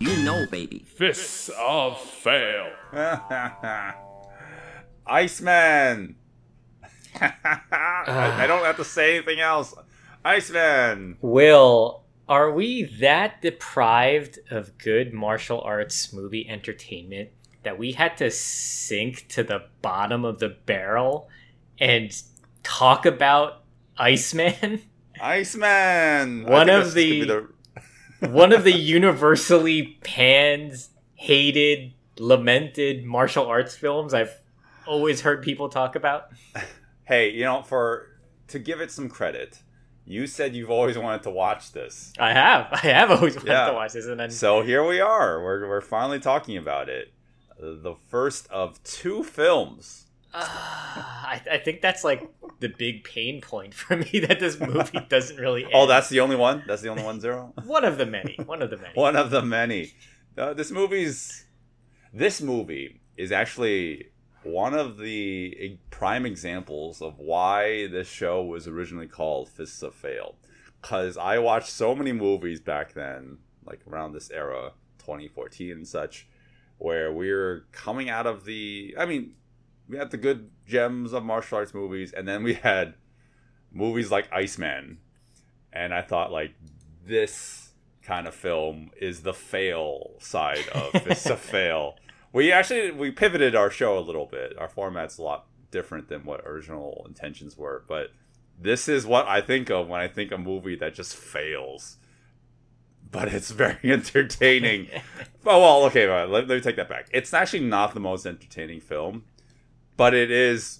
You know, baby. Fists of Fail. Iceman. I, I don't have to say anything else. Iceman. Will, are we that deprived of good martial arts movie entertainment that we had to sink to the bottom of the barrel and talk about Iceman? Iceman. One of this could be the- One of the universally panned, hated, lamented martial arts films I've always heard people talk about. Hey, you know, for to give it some credit, you said you've always wanted to watch this. I have. I have always wanted Yeah. to watch this, and then So here we are. We're, we're finally talking about it. The first of two films. I, I think that's like the big pain point for me that this movie doesn't really. End. Oh, that's the only one? That's the only one, Zero? one of the many. One of the many. one of the many. Uh, this movie's this movie is actually one of the prime examples of why this show was originally called Fists of Fail. Because I watched so many movies back then, like around this era, 2014 and such, where we are coming out of the. I mean, we had the good gems of martial arts movies, and then we had movies like Iceman. And I thought, like, this kind of film is the fail side of Fists a Fail. We actually we pivoted our show a little bit. Our format's a lot different than what original intentions were, but this is what I think of when I think a movie that just fails. But it's very entertaining. oh well, okay, right, let, let me take that back. It's actually not the most entertaining film, but it is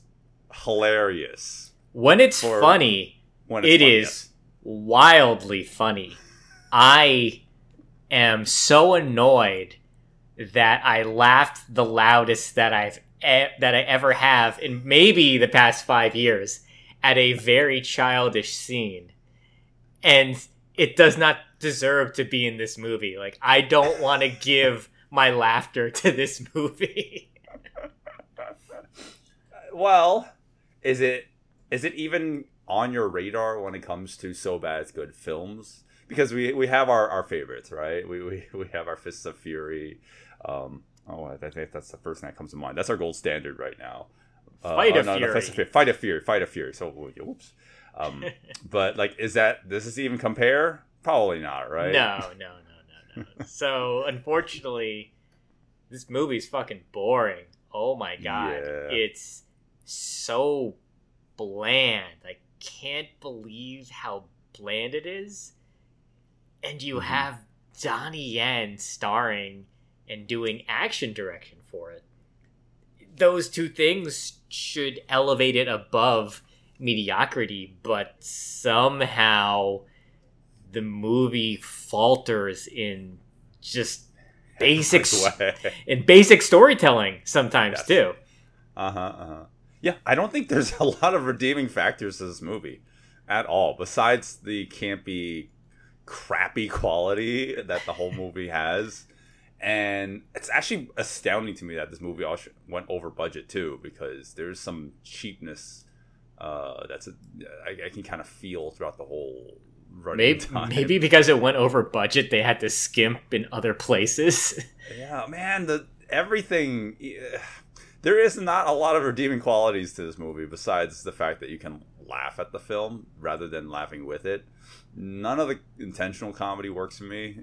hilarious when it's funny, when it funny, is wildly funny. I am so annoyed that I laughed the loudest that I've e- that I ever have in maybe the past five years at a very childish scene, and it does not deserve to be in this movie. Like I don't want to give my laughter to this movie. Well, is it is it even on your radar when it comes to so bad it's good films? Because we we have our, our favorites, right? We, we we have our Fists of Fury. Um, oh, I think that's the first thing that comes to mind. That's our gold standard right now. Uh, Fight oh, of no, no, Fists Fury. Fight of Fury. Fight of Fury. So, whoops. Um, but like, is that does this even compare? Probably not, right? No, no, no, no, no. so unfortunately, this movie's fucking boring. Oh my god, Yeah. it's so bland. I can't believe how bland it is. And you Mhm. have Donnie Yen starring and doing action direction for it. Those two things should elevate it above mediocrity, but somehow the movie falters in just basic in basic storytelling sometimes Yes. too. Uh huh. Uh huh. Yeah, I don't think there's a lot of redeeming factors to this movie at all, besides the campy, crappy quality that the whole movie has. And it's actually astounding to me that this movie also went over budget too, because there's some cheapness uh, that's a, I, I can kind of feel throughout the whole running Maybe time. maybe because it went over budget, they had to skimp in other places. Yeah, man, the everything. There is not a lot of redeeming qualities to this movie besides the fact that you can laugh at the film rather than laughing with it. None of the intentional comedy works for me.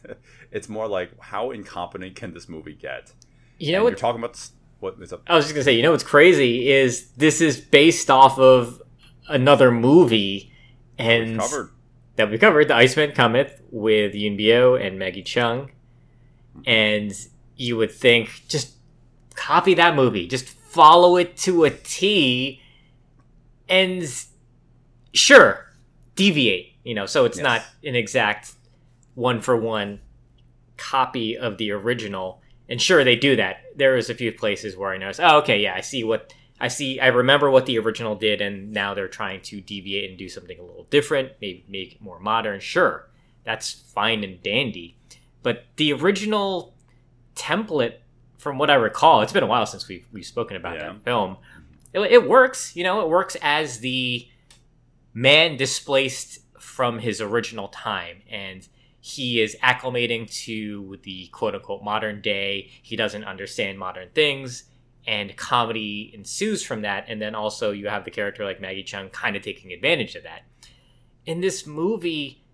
it's more like how incompetent can this movie get? you know And what? you're talking about what is up? I was just gonna say, you know what's crazy is this is based off of another movie, and We've covered. that we covered, The Iceman Cometh with Yuen Biao and Maggie Cheung. Hmm. And you would think, just copy that movie, just follow it to a T, and sure, deviate, you know, so it's Yes. not an exact one for one copy of the original. and sure they do that. There was a few places where I noticed, oh, okay, yeah, I see what I see. I remember what the original did, and now they're trying to deviate and do something a little different, maybe make it more modern. Sure, that's fine and dandy, but the original template, from what I recall, it's been a while since we've we've spoken about Yeah. that film. It, it works, you know, it works as the man displaced from his original time and he is acclimating to the quote unquote modern day. He doesn't understand modern things, and comedy ensues from that. And then also, you have the character like Maggie Cheung kind of taking advantage of that. In this movie,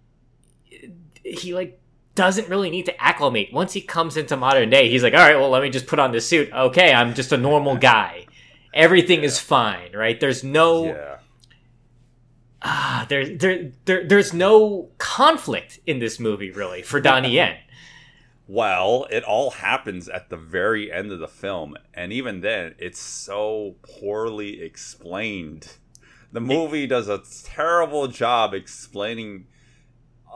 he like doesn't really need to acclimate. Once he comes into modern day, he's like, all right, well, let me just put on this suit. Okay, I'm just a normal guy. Everything is fine, right? There's no Yeah. ah, there, there, there, there's no conflict in this movie really for Donnie Yen. Well, it all happens at the very end of the film, and even then, it's so poorly explained. The movie does a terrible job explaining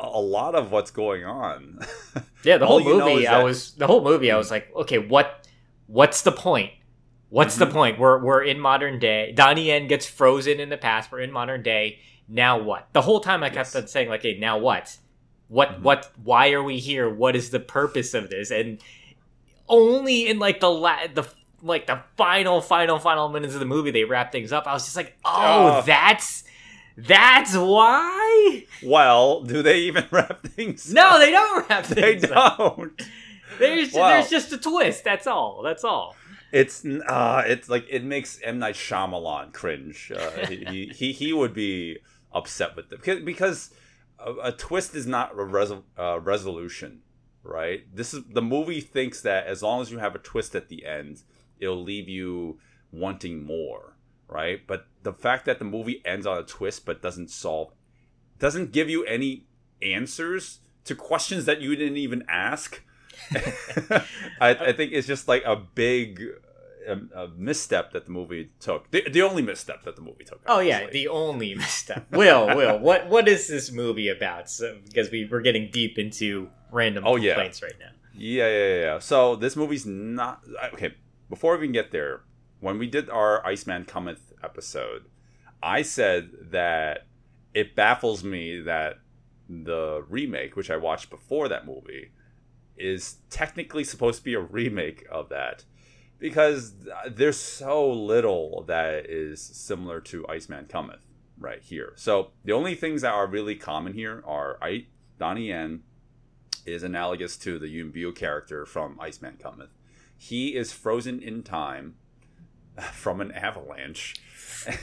a lot of what's going on. Yeah, the whole movie, I that- was the whole movie, I was like, okay, what, what's the point? What's the Mhm. point? We're we're in modern day. Donnie Yen gets frozen in the past. We're in modern day. Now what? The whole time I kept Yes. on saying like, hey, now what? What Mhm. what? Why are we here? What is the purpose of this? And only in like the la- the like the final final final minutes of the movie they wrap things up. I was just like, oh, Ugh. that's that's why. well, do they even wrap things? No, they don't wrap they things up. don't. There's there's just a twist. That's all. That's all. It's uh, it's like it makes M Night Shyamalan cringe. Uh, he, he he would be upset with it because because a, a twist is not a resol- uh, resolution, right? This is the movie thinks that as long as you have a twist at the end, it'll leave you wanting more, right? But the fact that the movie ends on a twist but doesn't solve, doesn't give you any answers to questions that you didn't even ask. I, I think it's just like a big um, a misstep that the movie took. The, the only misstep that the movie took. Oh yeah, the only misstep. Will, Will, what what is this movie about? So, because we we're getting deep into random Oh, yeah. complaints right now. Yeah, yeah, yeah, yeah. So this movie's not okay. Before we even get there, when we did our Iceman Cometh episode, I said that it baffles me that the remake, which I watched before that movie, is technically supposed to be a remake of that because there's so little that is similar to Iceman Cometh right here. So the only things that are really common here are I Donnie Yen is analogous to the Yuen Biao character from Iceman Cometh. He is frozen in time from an avalanche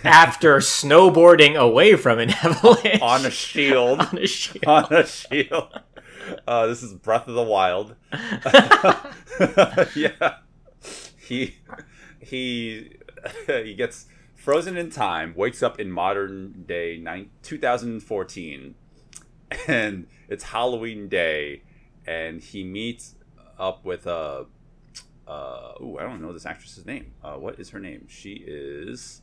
After snowboarding away from an avalanche on a shield. on a shield. on a shield. Uh, this is Breath of the Wild. yeah, he he he gets frozen in time, wakes up in modern day nine, 2014, and it's Halloween day, and he meets up with a. Ooh, I don't know this actress's name. Uh, what is her name? She is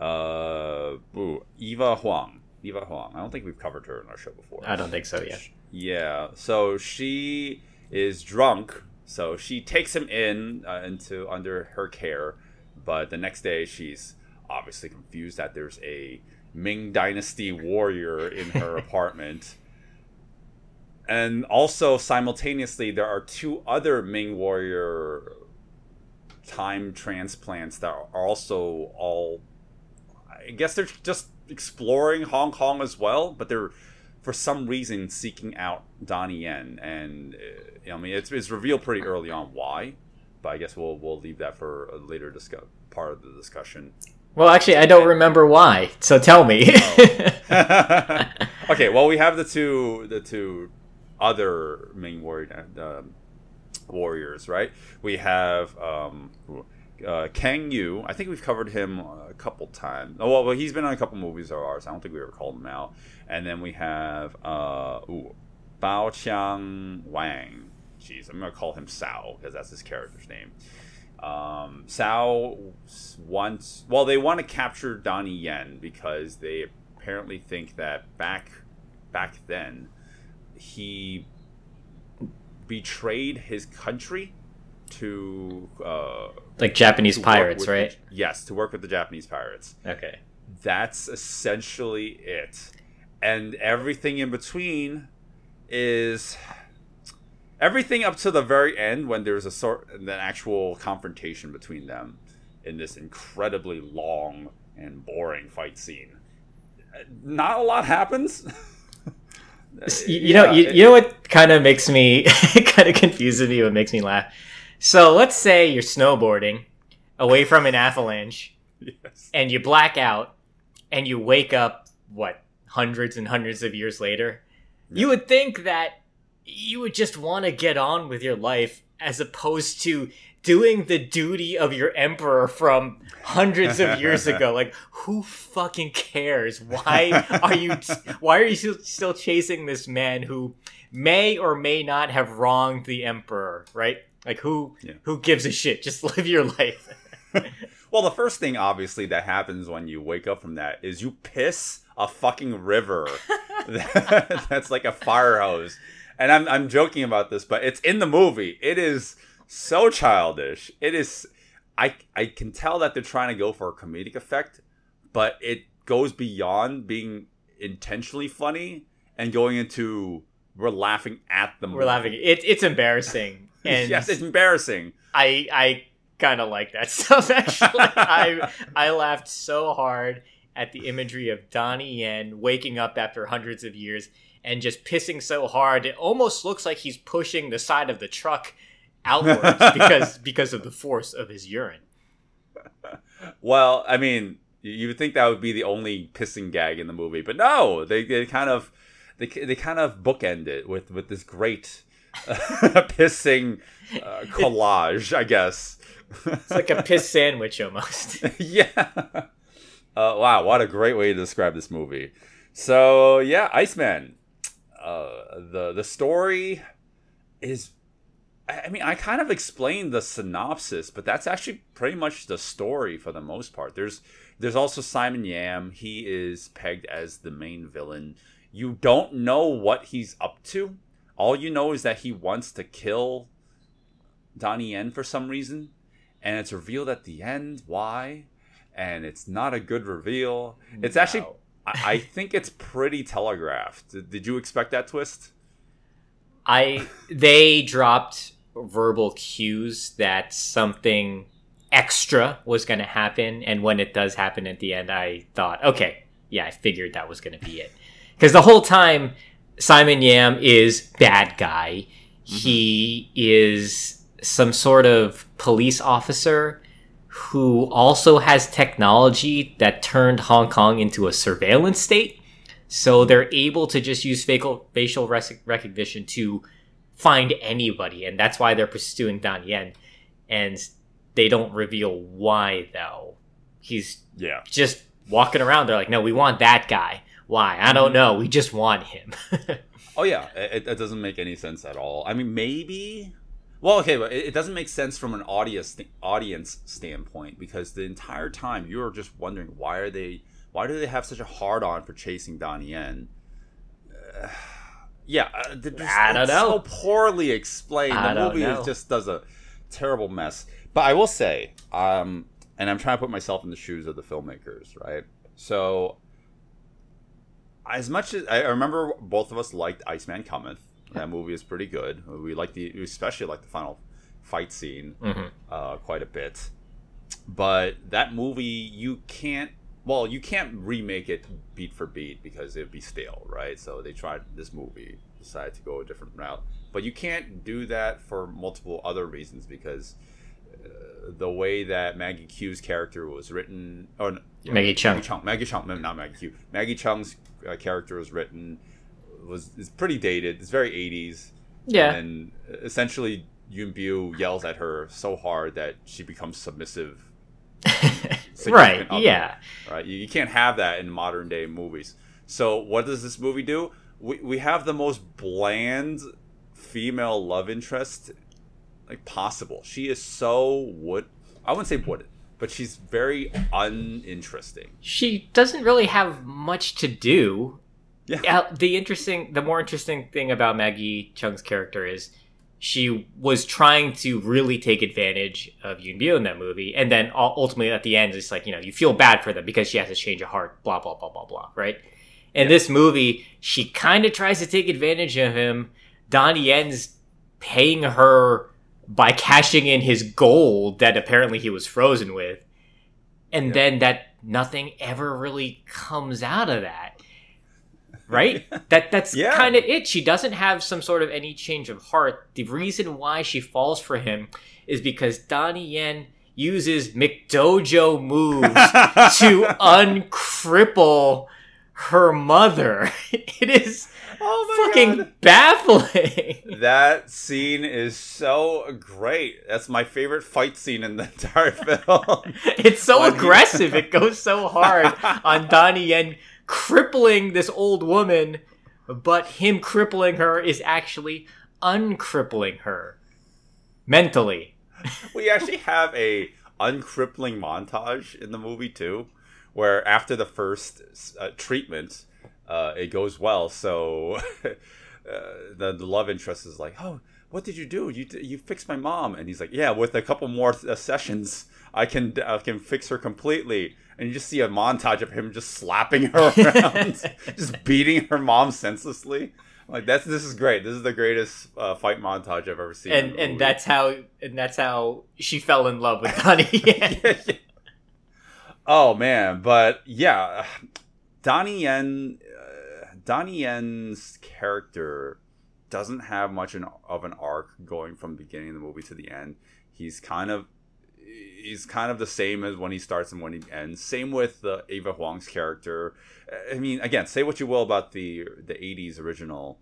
uh, ooh, Eva Huang. Eva Huang. I don't think we've covered her in our show before. I don't think so. Yeah. Yeah. So she is drunk. So she takes him in uh, into under her care, but the next day she's obviously confused that there's a Ming Dynasty warrior in her apartment. And also simultaneously there are two other Ming warrior time transplants that are also all I guess they're just exploring Hong Kong as well, but they're for some reason seeking out Donnie Yen, and uh, I mean it's, it's revealed pretty early on why, but I guess we'll we'll leave that for a later discuss part of the discussion. Well, actually, I don't remember why. So tell me. okay, well we have the two the two other main warrior um warriors, right? We have um, uh, Kang Yu. I think we've covered him a couple times. Oh well, he's been on a couple movies of ours. I don't think we ever called him out. And then we have uh, ooh, Bao Qiang Wang. Jeez, I'm gonna call him Sao because that's his character's name. Um, Sao wants well, they want to capture Donnie Yen because they apparently think that back back then he betrayed his country to uh, Like Japanese to pirates, right? the- yes, to work with the Japanese pirates. Okay. That's essentially it, and everything in between is everything up to the very end when there's a sort an actual confrontation between them in this incredibly long and boring fight scene. Not a lot happens. Uh, you, you know, you, it- you know what kind of makes me kind of confuses me. What makes me laugh? So let's say you're snowboarding away from an avalanche, yes. and you black out, and you wake up. What hundreds and hundreds of years later, you would think that you would just want to get on with your life as opposed to doing the duty of your emperor from hundreds of years ago like who fucking cares why are you why are you still- chasing this man who may or may not have wronged the emperor right like who Yeah. who gives a shit just live your life Well, the first thing, obviously, that happens when you wake up from that is you piss a fucking river. That's like a fire hose. And I'm, I'm joking about this, but it's in the movie. It is so childish. It is. I, I can tell that they're trying to go for a comedic effect, but it goes beyond being intentionally funny and going into we're laughing at the movie. we're laughing it, it's embarrassing and yes, it's embarrassing. I I kind of like that stuff actually. I I laughed so hard at the imagery of Donnie Yen waking up after hundreds of years and just pissing so hard it almost looks like he's pushing the side of the truck outwards because because of the force of his urine. Well, I mean, you- would think that would be the only pissing gag in the movie, but no, they, they kind of they, they kind of bookend it with with this great pissing uh, collage, I guess. It's like a piss sandwich almost. yeah. Uh, wow, what a great way to describe this movie. So yeah, Iceman. Uh, the the story is. I mean, I kind of explained the synopsis, but that's actually pretty much the story for the most part. There's there's also Simon Yam. He is pegged as the main villain. You don't know what he's up to. All you know is that he wants to kill Donnie Yen for some reason, and it's revealed at the end why, and it's not a good reveal. It's actually, No. I, I think it's pretty telegraphed. Did, you expect that twist? I they dropped verbal cues that something extra was going to happen and when it does happen at the end I thought okay yeah I figured that was going to be it cuz the whole time Simon Yam is bad guy mm-hmm. he is some sort of police officer who also has technology that turned Hong Kong into a surveillance state so they're able to just use facial facial rec- recognition to find anybody, and that's why they're pursuing Dan Yen. And they don't reveal why though. He's Yeah. just walking around. They're like, "No, we want that guy. Why? I don't mm-hmm. know. We just want him." Oh yeah, it, it doesn't make any sense at all. I mean, maybe. Well, okay, but it, doesn't make sense from an audience audience standpoint because the entire time you're just wondering why are they why do they have such a hard on for chasing Donnie Yen? Uh, yeah, uh, just- I don't it's know. So poorly explained. I the movie is just does a terrible mess. But I will say, um, and I'm trying to put myself in the shoes of the filmmakers, right? So as much as I remember, both of us liked Iceman Cometh. That movie is pretty good. We like the, we especially like the final fight scene Mhm. uh, quite a bit. But that movie, you can't. Well, you can't remake it beat for beat because it'd be stale, right? So they tried this movie, decided to go a different route. But you can't do that for multiple other reasons because uh, the way that Maggie Q's character was written, or yeah, Maggie Cheung. Maggie Cheung, Maggie Cheung, not Maggie Q. Maggie Cheung's uh, character was written was is pretty dated. It's very 80s. yeah. And uh, essentially, Yuen Biao yells at her so hard that she becomes submissive. right. other, Yeah. Right. You, you can't have that in modern day movies. So what does this movie do? We we have the most bland female love interest like possible. She is so wood. I wouldn't say wooden, but she's very uninteresting. She doesn't really have much to do. Yeah. Yeah, the interesting, the more interesting thing about Maggie Cheung's character is she was trying to really take advantage of Yuen Biao in that movie, and then ultimately at the end, it's like you know you feel bad for them because she has to change her heart, blah blah blah blah blah, right? In this movie, she kind of tries to take advantage of him. Donnie Yen's paying her by cashing in his gold that apparently he was frozen with, and then that nothing ever really comes out of that right? That that's Yeah. kind of it. She doesn't have some sort of any change of heart. The reason why she falls for him is because Donnie Yen uses McDojo moves to uncripple her mother. It is Oh fucking God. baffling. That scene is so great. That's my favorite fight scene in the entire film. It's so aggressive. It goes so hard on Donnie Yen crippling this old woman, but him crippling her is actually uncrippling her mentally. we actually have a uncrippling montage in the movie too, where after the first uh, treatment, uh, it goes well. So uh, the, the love interest is like, "Oh, what did you do? You you fixed my mom," and he's like, "Yeah, with a couple more uh, sessions, I can I can fix her completely." And you just see a montage of him just slapping her around, just beating her mom senselessly. Like that's this is great. This is the greatest uh, fight montage I've ever seen. And and that's how and that's how she fell in love with Donnie Yen. oh man, but yeah, Donnie Yen, uh, Donnie Yen's character doesn't have much an, of an arc going from the beginning of the movie to the end. He's kind of he's kind of the same as when he starts and when he ends. Same with uh, Ava Huang's character. I mean, again, say what you will about the the '80s original.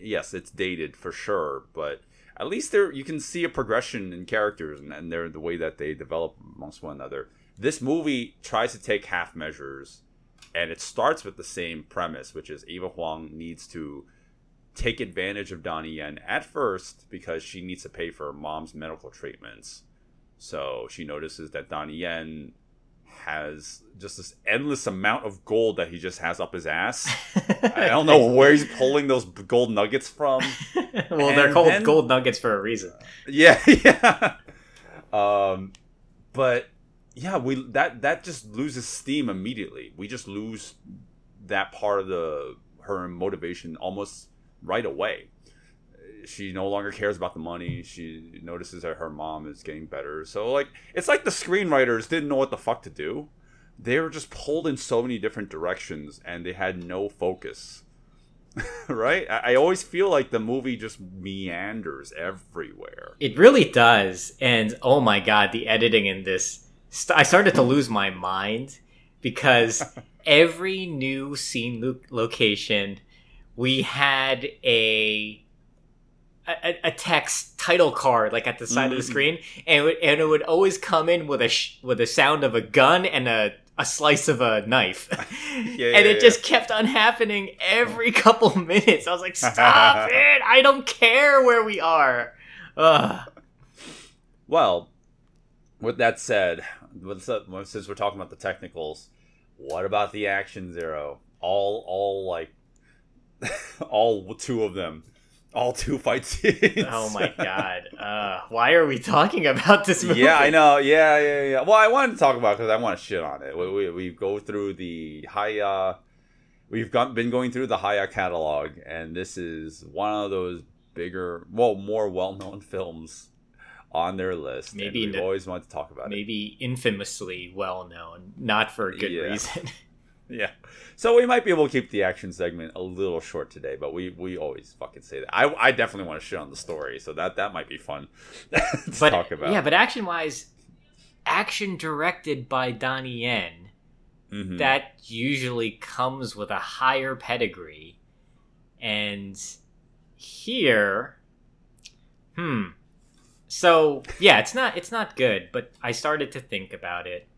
Yes, it's dated for sure, but at least there you can see a progression in characters and, and their the way that they develop amongst one another. This movie tries to take half measures, and it starts with the same premise, which is Ava Huang needs to take advantage of Donnie Yen at first because she needs to pay for her mom's medical treatments. So she notices that Donnie Yen has just this endless amount of gold that he just has up his ass. I don't know where he's pulling those gold nuggets from. well, they're called then- gold nuggets for a reason. Yeah, yeah. Um, but yeah, we that that just loses steam immediately. We just lose that part of the her motivation almost right away. She no longer cares about the money. She notices that her mom is getting better. So like it's like the screenwriters didn't know what the fuck to do. They were just pulled in so many different directions and they had no focus. right? I, I always feel like the movie just meanders everywhere. It really does. And oh my god, the editing in this. St- I started to lose my mind because every new scene lo- location, we had a. A, a text title card like at the side of the Mhm. screen, and it would, and it would always come in with a sh- with a sound of a gun and a, a slice of a knife, yeah, and it yeah. just kept on happening every couple minutes. I was like, "Stop it! I don't care where we are." Ugh. Well, with that said, what's since we're talking about the technicals, what about the action zero? All, all like, all two of them, all two fight scenes. Oh my god. Uh, why are we talking about this movie? yeah, I know. Yeah, yeah, yeah. Well, I wanted to talk about because I want to shit on it. We, we, we go through the Haya. We've got, been going through the Haya catalog, and this is one of those bigger, well, more well-known films on their list. Maybe we've the- always wanted to talk about it. Maybe infamously well known, not for a good Yeah. reason. Yeah. So we might be able to keep the action segment a little short today, but we we always fucking say that. I I definitely want to shit on the story, so that that might be fun to but talk about. yeah, but action wise, action directed by Donnie Yen, Mhm. that usually comes with a higher pedigree. And here hmm. So, yeah, it's not it's not good, but I started to think about it.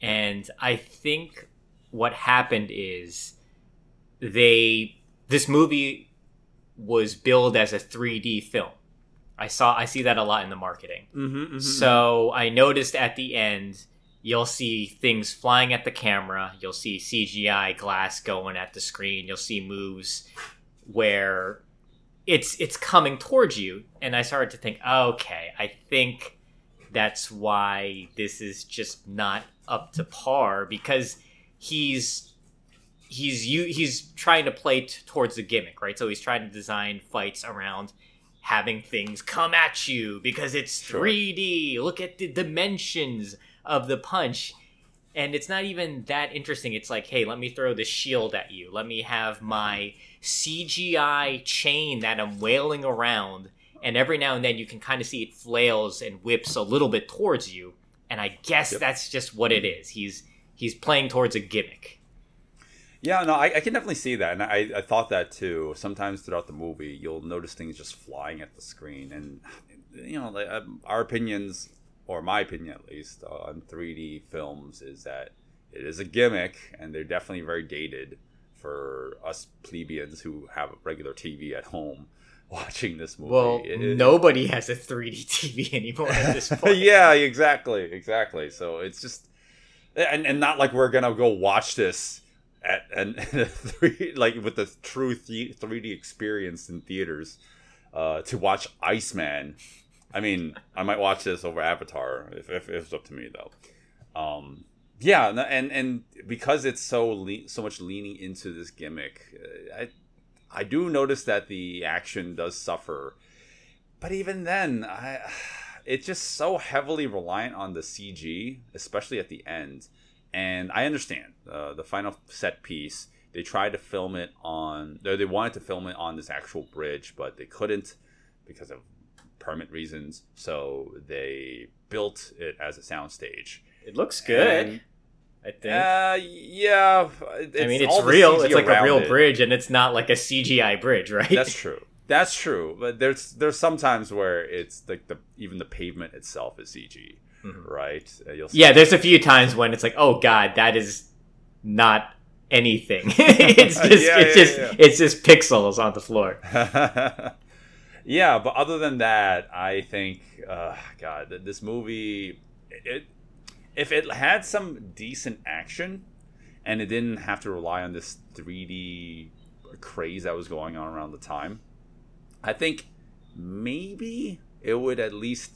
And I think what happened is they this movie was billed as a 3D film. I saw I see that a lot in the marketing. Mhm, mhm, So I noticed at the end, you'll see things flying at the camera. You'll see CGI glass going at the screen. You'll see moves where it's it's coming towards you and i started to think okay i think that's why this is just not up to par because he's he's you he's trying to play t- towards the gimmick right so he's trying to design fights around having things come at you because it's 3d look at the dimensions of the punch and it's not even that interesting. It's like, hey, let me throw the shield at you. Let me have my CGI chain that I'm wailing around, and every now and then you can kind of see it flails and whips a little bit towards you. And I guess that's just what it is. He's he's playing towards a gimmick. Yeah, no, I, I can definitely see that, and I, I thought that too. Sometimes throughout the movie, you'll notice things just flying at the screen, and you know, um, our opinions, or my opinion at least, uh, on 3D films is that it is a gimmick, and they're definitely very dated for us plebeians who have a regular TV at home watching this movie. Well, It- it- nobody has a 3D TV anymore at this point. yeah, exactly, exactly. So it's just, and and not like we're gonna go watch this at and three like with the true three D experience in theaters uh, to watch Iceman. I mean, I might watch this over Avatar if, if, if it's up to me though. Um, yeah, and and because it's so le- so much leaning into this gimmick, uh, I I do notice that the action does suffer, but even then, I it's just so heavily reliant on the CG, especially at the end. And I understand uh, the final set piece. They tried to film it on. They they wanted to film it on this actual bridge, but they couldn't because of permit reasons. So they built it as a soundstage. It looks good, And- I think. uh, yeah. I mean, it's real. It's like a real it. bridge, and it's not like a CGI bridge, right? That's true. That's true. But there's there's sometimes where it's like the even the pavement itself is CG, right? Uh, You'll Mm-hmm. yeah, there's a few times when it's like, oh god, that is not anything. it's just, Yeah, it's yeah, just, yeah. it's just pixels on the floor. yeah, but other than that, I think, uh, God, this movie, it, if it had some decent action, and it didn't have to rely on this 3D craze that was going on around the time, I think maybe it would at least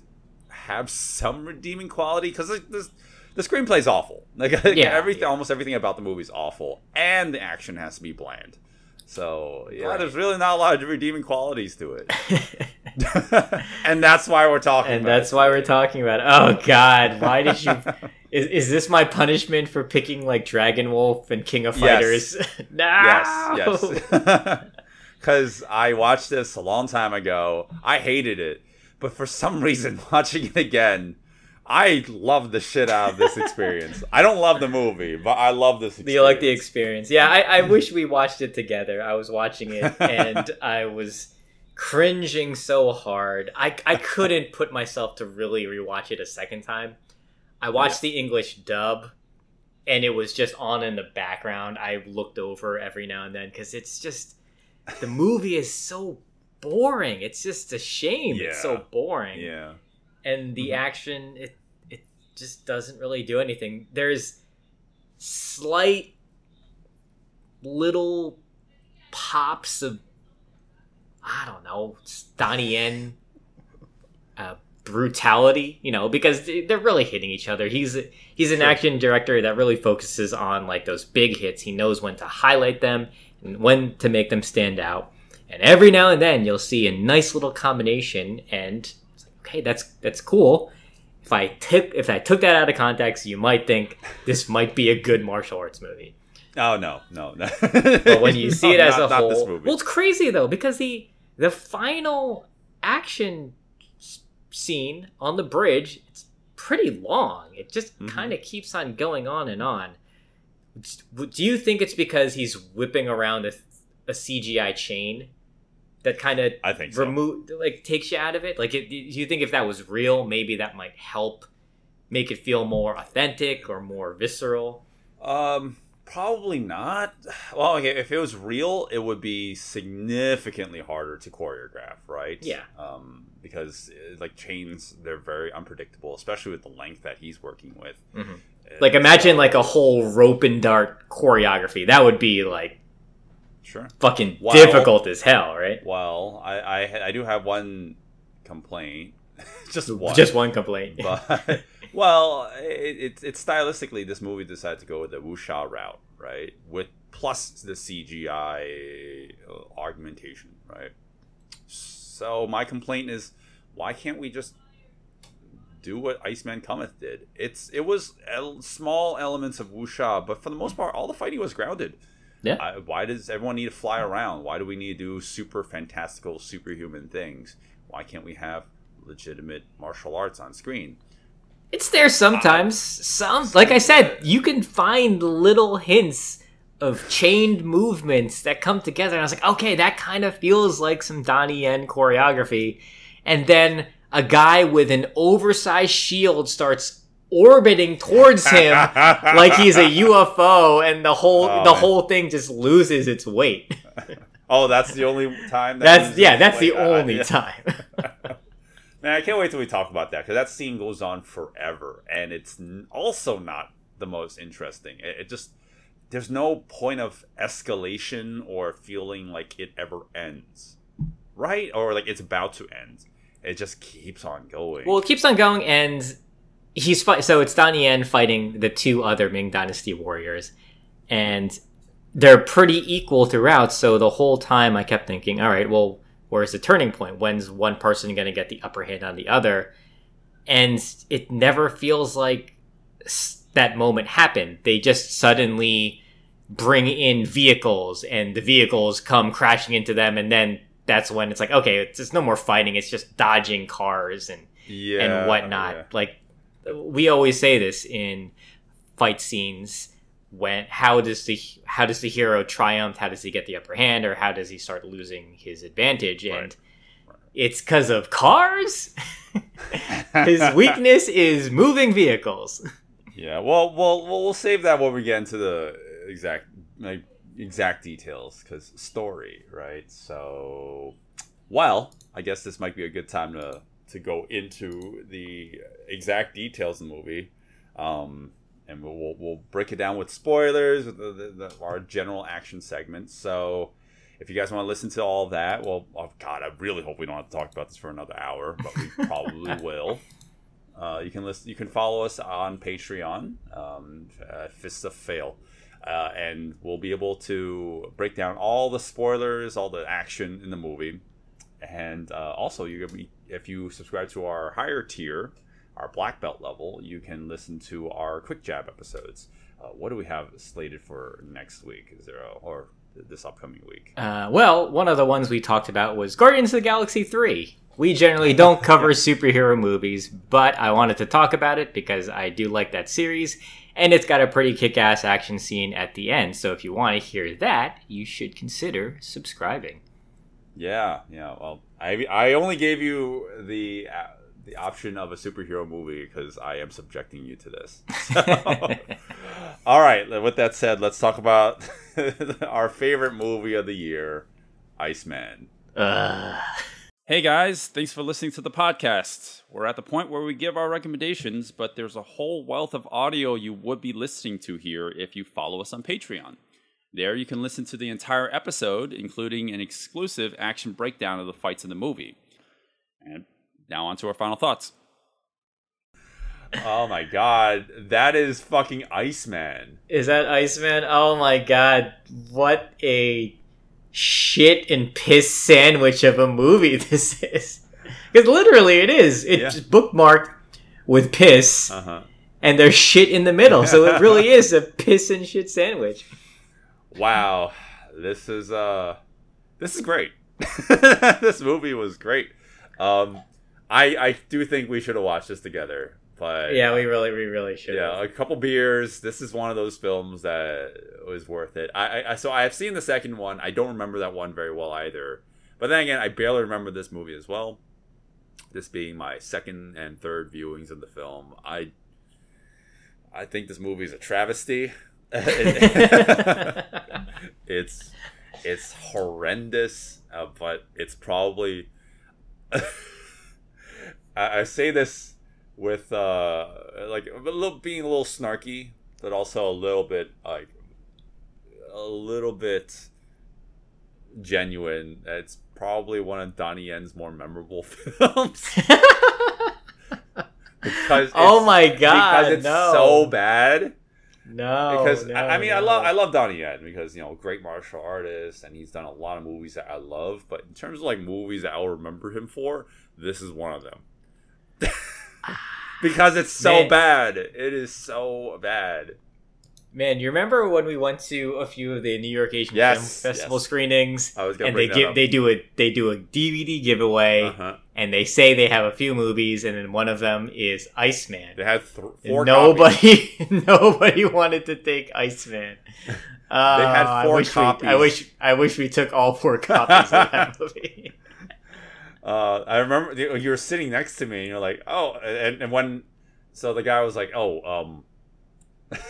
have some redeeming quality because like, this. The screenplay's awful. Like Yeah, everything, yeah. almost everything about the movie is awful, and the action has to be bland. So yeah, there's really not a lot of redeeming qualities to it, and that's why we're talking. and about that's why we're talking about. It. Oh God, why did you? is, is this my punishment for picking like Dragon Wolf and King of Yes. Fighters? no. Yes, yes. Because I watched this a long time ago. I hated it, but for some reason, watching it again, I love the shit out of this experience. I don't love the movie, but I love this. Experience. you like the experience? Yeah, I, I wish we watched it together. I was watching it and I was cringing so hard. I, I couldn't put myself to really rewatch it a second time. I watched the English dub and it was just on in the background. I looked over every now and then because it's just the movie is so boring. It's just a shame. It's so boring Yeah. and the Mhm. action it it just doesn't really do anything. There's slight little pops of I don't know Donnie Yen uh, brutality, you know, because they're really hitting each other. He's he's an action director that really focuses on like those big hits. He knows when to highlight them when to make them stand out. And every now and then you'll see a nice little combination and it's like, okay, that's that's cool. If I took if I took that out of context, you might think this might be a good martial arts movie. Oh no, no, no. But when you see it as not, a whole, well, it's crazy though because the the final action scene on the bridge it's pretty long. It just Mhm. kind of keeps on going on and on. Do you think it's because he's whipping around a, a CGI chain that kind of I think so. like takes you out of it? Like, it, do you think if that was real, maybe that might help make it feel more authentic or more visceral? Um, probably not. Well, okay, if it was real, it would be significantly harder to choreograph, right? Yeah. Um, because uh, like chains, they're very unpredictable, especially with the length that he's working with. Mhm. Like imagine like a whole rope and dart choreography. That would be like Sure. fucking Wow. difficult as hell, right? Well, I I, I do have one complaint, just one. Just one complaint. but well, it, it's it's stylistically this movie decided to go with the wuxia route, right? With plus the CGI augmentation, right? So my complaint is, why can't we just do what Iceman Cometh did? It's it was el- small elements of wuxia, but for the most part, all the fighting was grounded. Yeah. Why does everyone need to fly around? Why do we need to do super fantastical, superhuman things? Why can't we have legitimate martial arts on screen? It's there sometimes. Uh, some, like I said, you can find little hints of chained movements that come together. And I was like, okay, that kind of feels like some Donnie Yen choreography. And then a guy with an oversized shield starts orbiting towards him like he's a UFO, and the whole Oh, the man. whole thing just loses its weight. Oh, that's the only time. That That's yeah, that's the like, uh, only time. Man, I can't wait till we talk about that because that scene goes on forever, and it's also not the most interesting. It, it just there's no point of escalation or feeling like it ever ends, right? Or like it's about to end. It just keeps on going. Well, it keeps on going, and he's fight. So it's Donnie Yen fighting the two other Ming Dynasty warriors, and they're pretty equal throughout. So the whole time, I kept thinking, all right, well, where's the turning point? When's one person going to get the upper hand on the other? And it never feels like that moment happened. They just suddenly bring in vehicles, and the vehicles come crashing into them, and then that's when it's like, okay, it's, it's no more fighting. It's just dodging cars and yeah, and whatnot. yeah. Like we always say this in fight scenes when how does the how does the hero triumph? How does he get the upper hand, or how does he start losing his advantage? And Right. it's because of cars. his weakness is moving vehicles. Yeah, well, well, well, we'll save that when we get into the exact like exact details because story, right? So, well, I guess this might be a good time to to go into the exact details of the movie, um, and we'll, we'll we'll break it down with spoilers with the, the, the, our general action segments. So. If you guys want to listen to all that, well, oh God, I really hope we don't have to talk about this for another hour, but we probably will. Uh, you can listen. You can follow us on Patreon, um, uh, Fists of Fail, uh, and we'll be able to break down all the spoilers, all the action in the movie, and uh, also you be, if you subscribe to our higher tier, our black belt level, you can listen to our quick jab episodes. Uh, what do we have slated for next week? Is there a, or this upcoming week? Uh, well, one of the ones we talked about was Guardians of the Galaxy 3. We generally don't cover superhero movies, but I wanted to talk about it because I do like that series, and it's got a pretty kick ass action scene at the end. So if you want to hear that, you should consider subscribing. Yeah, yeah. Well, I I only gave you the uh, the option of a superhero movie because I am subjecting you to this. All right. With that said, let's talk about our favorite movie of the year, Iceman. Ugh. Hey guys, thanks for listening to the podcast. We're at the point where we give our recommendations, but there's a whole wealth of audio you would be listening to here if you follow us on Patreon. There you can listen to the entire episode, including an exclusive action breakdown of the fights in the movie. And now on to our final thoughts. Oh my god, that is fucking Iceman. Is that Iceman? Oh my god, what a shit and piss sandwich of a movie this is. Because literally it is. It's Yeah. bookmarked with piss, Uh huh. and there's shit in the middle. So it really is a piss and shit sandwich. Wow, this is uh, this is great. this movie was great. Um, I I do think we should have watched this together, but Yeah, we really, we really should. yeah, a couple beers. This is one of those films that was worth it. I, I- so I have seen the second one. I don't remember that one very well either. But then again, I barely remember this movie as well. This being my second and third viewings of the film, I I think this movie is a travesty. it's it's horrendous, uh, but it's probably. I, I say this with uh like a little being a little snarky, but also a little bit like a little bit genuine. It's probably one of Donnie Yen's more memorable films. because Oh my God, Because it's no. so bad. no, because no, I, I mean I love I love Donnie Yen because you know great martial artist and he's done a lot of movies that I love. But in terms of like movies that I'll remember him for, this is one of them. Because it's so Man. bad. It is so bad. Man, you remember when we went to a few of the New York Asian Yes, Film Festival yes. screenings, I was gonna and they give up. they do a they do a DVD giveaway, Uh-huh. and they say they have a few movies, and then one of them is Iceman. They had th- four. copies. nobody nobody wanted to take Iceman. Uh, They had I four wish we- I wish I wish we took all four copies of that movie. Uh, I remember you were sitting next to me, and you're like, "Oh," and, and when so the guy was like, "Oh, um,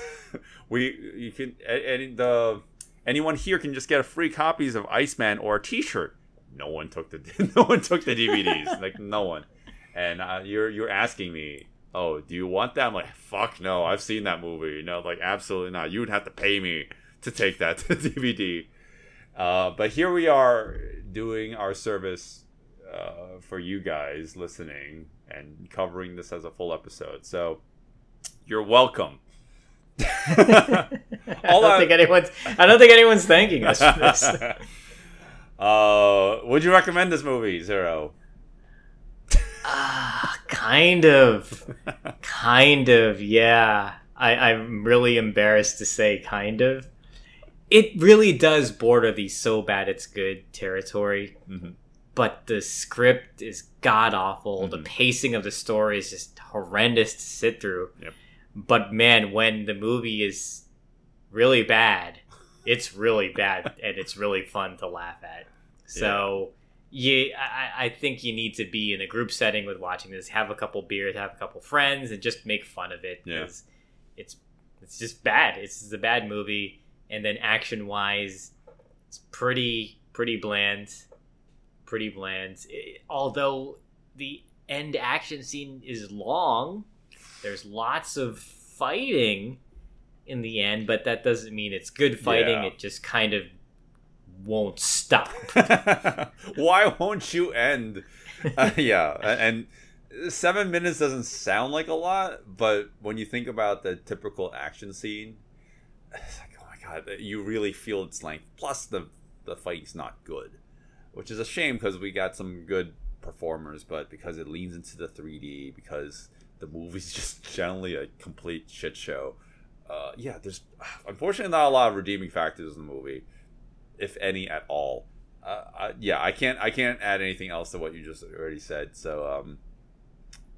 we you can and the anyone here can just get a free copies of Iceman or a T-shirt." No one took the no one took the DVDs, like no one. And uh, you're you're asking me, "Oh, do you want that?" I'm like, "Fuck no, I've seen that movie." You know, like absolutely not. You would have to pay me to take that to DVD. Uh, but here we are doing our service uh, for you guys listening and covering this as a full episode. So you're welcome. I don't I- think anyone's I don't think anyone's thanking us for this. uh, would you recommend this movie, Zero? Ah, kind of. kind of, yeah. I, I'm really embarrassed to say kind of. It really does border the so bad it's good territory. Mhm. But the script is god awful. The Mhm. pacing of the story is just horrendous to sit through. Yep. But man, when the movie is really bad, it's really bad and it's really fun to laugh at. So yeah, I, I think you need to be in a group setting with watching this. Have a couple beers, have a couple friends, and just make fun of it. Yeah. 'cause It's it's just bad. It's just a bad movie. And then action wise, it's pretty pretty bland, pretty bland. It- although the end action scene is long, there's lots of fighting in the end, but that doesn't mean it's good fighting. Yeah. It just kind of won't stop. Why won't you end? Uh, yeah, and seven minutes doesn't sound like a lot, but when you think about the typical action scene, it's like, oh my god, you really feel its length. Plus, the the fight's not good, which is a shame because we got some good performers, but because it leans into the 3D, because the movie's just generally a complete shit show. Uh, yeah, there's unfortunately not a lot of redeeming factors in the movie, if any at all. Uh, I, yeah, I can't I can't add anything else to what you just already said. So, um,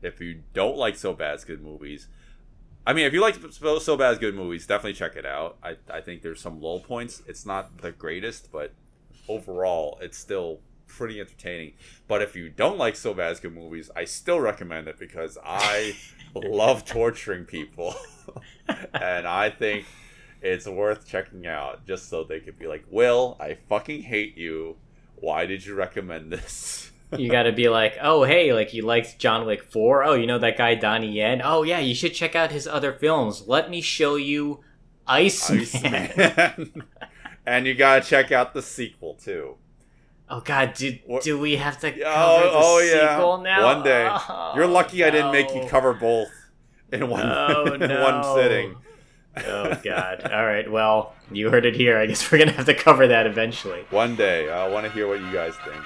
if you don't like so bad's good movies, I mean, if you like so, bad's good movies, definitely check it out. I I think there's some low points. It's not the greatest, but overall, it's still pretty entertaining. But if you don't like good movies, I still recommend it because I love torturing people, and I think it's worth checking out just so they could be like, "Will, I fucking hate you. Why did you recommend this?" you got to be like, oh hey, like you liked John Wick Four. Oh, you know that guy Donnie Yen. Oh yeah, you should check out his other films. Let me show you Iceman. Iceman. and you gotta check out the sequel too. Oh god, do, What- do we have to oh, cover Oh, the oh yeah, sequel now? one day. Oh, You're lucky I didn't make you cover both in one Oh, in no. one sitting. Oh god. All right. Well, you heard it here. I guess we're gonna have to cover that eventually. One day, I want to hear what you guys think.